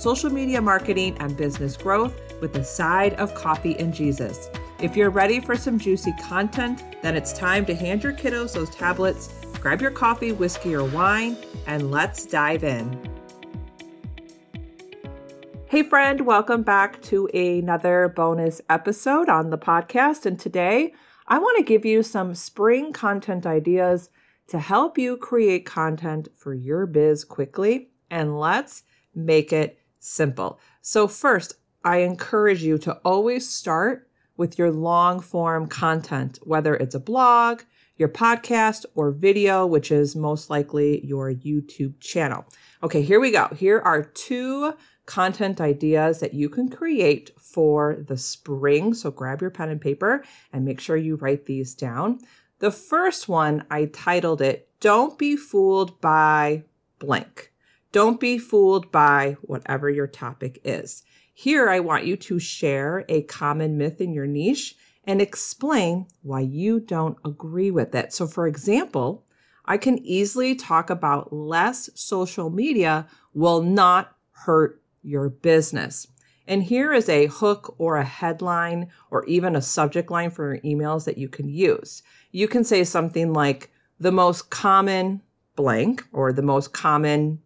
social media marketing, and business growth with a side of coffee and Jesus. If you're ready for some juicy content, then it's time to hand your kiddos those tablets, grab your coffee, whiskey, or wine, and let's dive in. Hey, friend, welcome back to another bonus episode on the podcast. And today I want to give you some spring content ideas to help you create content for your biz quickly. And let's make it simple. So, first, I encourage you to always start with your long form content, whether it's a blog, your podcast, or video, which is most likely your YouTube channel. Okay, here we go. Here are two content ideas that you can create for the spring. So, grab your pen and paper and make sure you write these down. The first one, I titled it, Don't Be Fooled by Blank. Don't be fooled by whatever your topic is. Here, I want you to share a common myth in your niche and explain why you don't agree with it. So, for example, I can easily talk about less social media will not hurt your business. And here is a hook or a headline or even a subject line for your emails that you can use. You can say something like the most common blank or the most common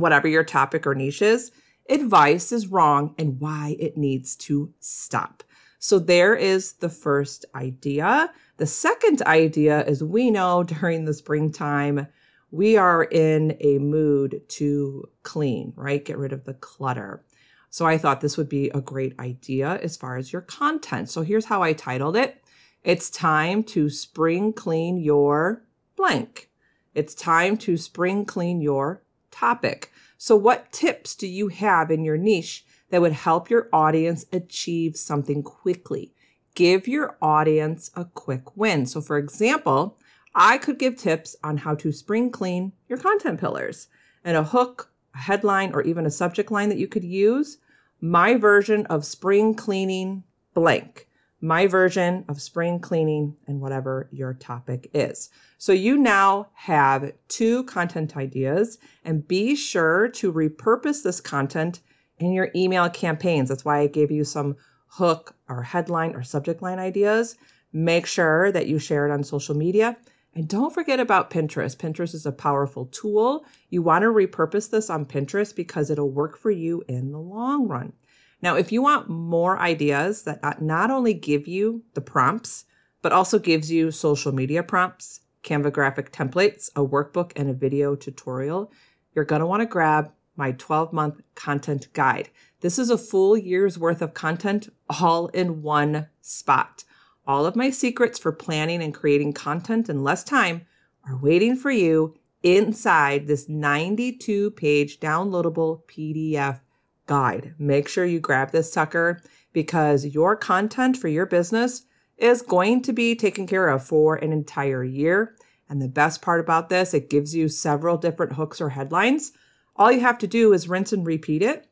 whatever your topic or niche is, advice is wrong and why it needs to stop. So there is the first idea. The second idea is we know during the springtime, we are in a mood to clean, right? Get rid of the clutter. So I thought this would be a great idea as far as your content. So here's how I titled it. It's time to spring clean your blank. It's time to spring clean your topic. So, what tips do you have in your niche that would help your audience achieve something quickly? Give your audience a quick win. So, for example, I could give tips on how to spring clean your content pillars and a hook, a headline, or even a subject line that you could use. My version of spring cleaning blank my version of spring cleaning and whatever your topic is. So you now have two content ideas and be sure to repurpose this content in your email campaigns. That's why I gave you some hook or headline or subject line ideas. Make sure that you share it on social media. And don't forget about Pinterest. Pinterest is a powerful tool. You want to repurpose this on Pinterest because it'll work for you in the long run. Now, if you want more ideas that uh, not only give you the prompts, but also gives you social media prompts, Canva graphic templates, a workbook, and a video tutorial, you're going to want to grab my 12 month content guide. This is a full year's worth of content all in one spot. All of my secrets for planning and creating content in less time are waiting for you inside this 92 page downloadable PDF guide. Make sure you grab this sucker because your content for your business is going to be taken care of for an entire year. And the best part about this, it gives you several different hooks or headlines. All you have to do is rinse and repeat it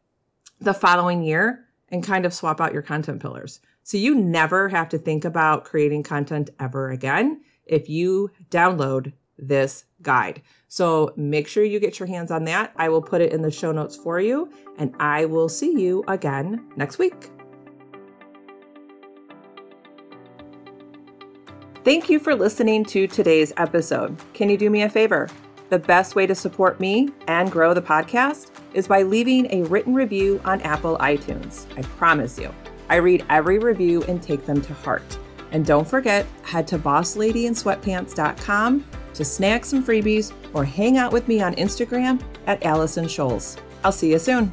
the following year and kind of swap out your content pillars. So you never have to think about creating content ever again if you download this guide. So make sure you get your hands on that. I will put it in the show notes for you, and I will see you again next week. Thank you for listening to today's episode. Can you do me a favor? The best way to support me and grow the podcast is by leaving a written review on Apple iTunes. I promise you, I read every review and take them to heart. And don't forget, head to bosslady.sweatpants.com to snag some freebies or hang out with me on Instagram at Allison Scholes. I'll see you soon.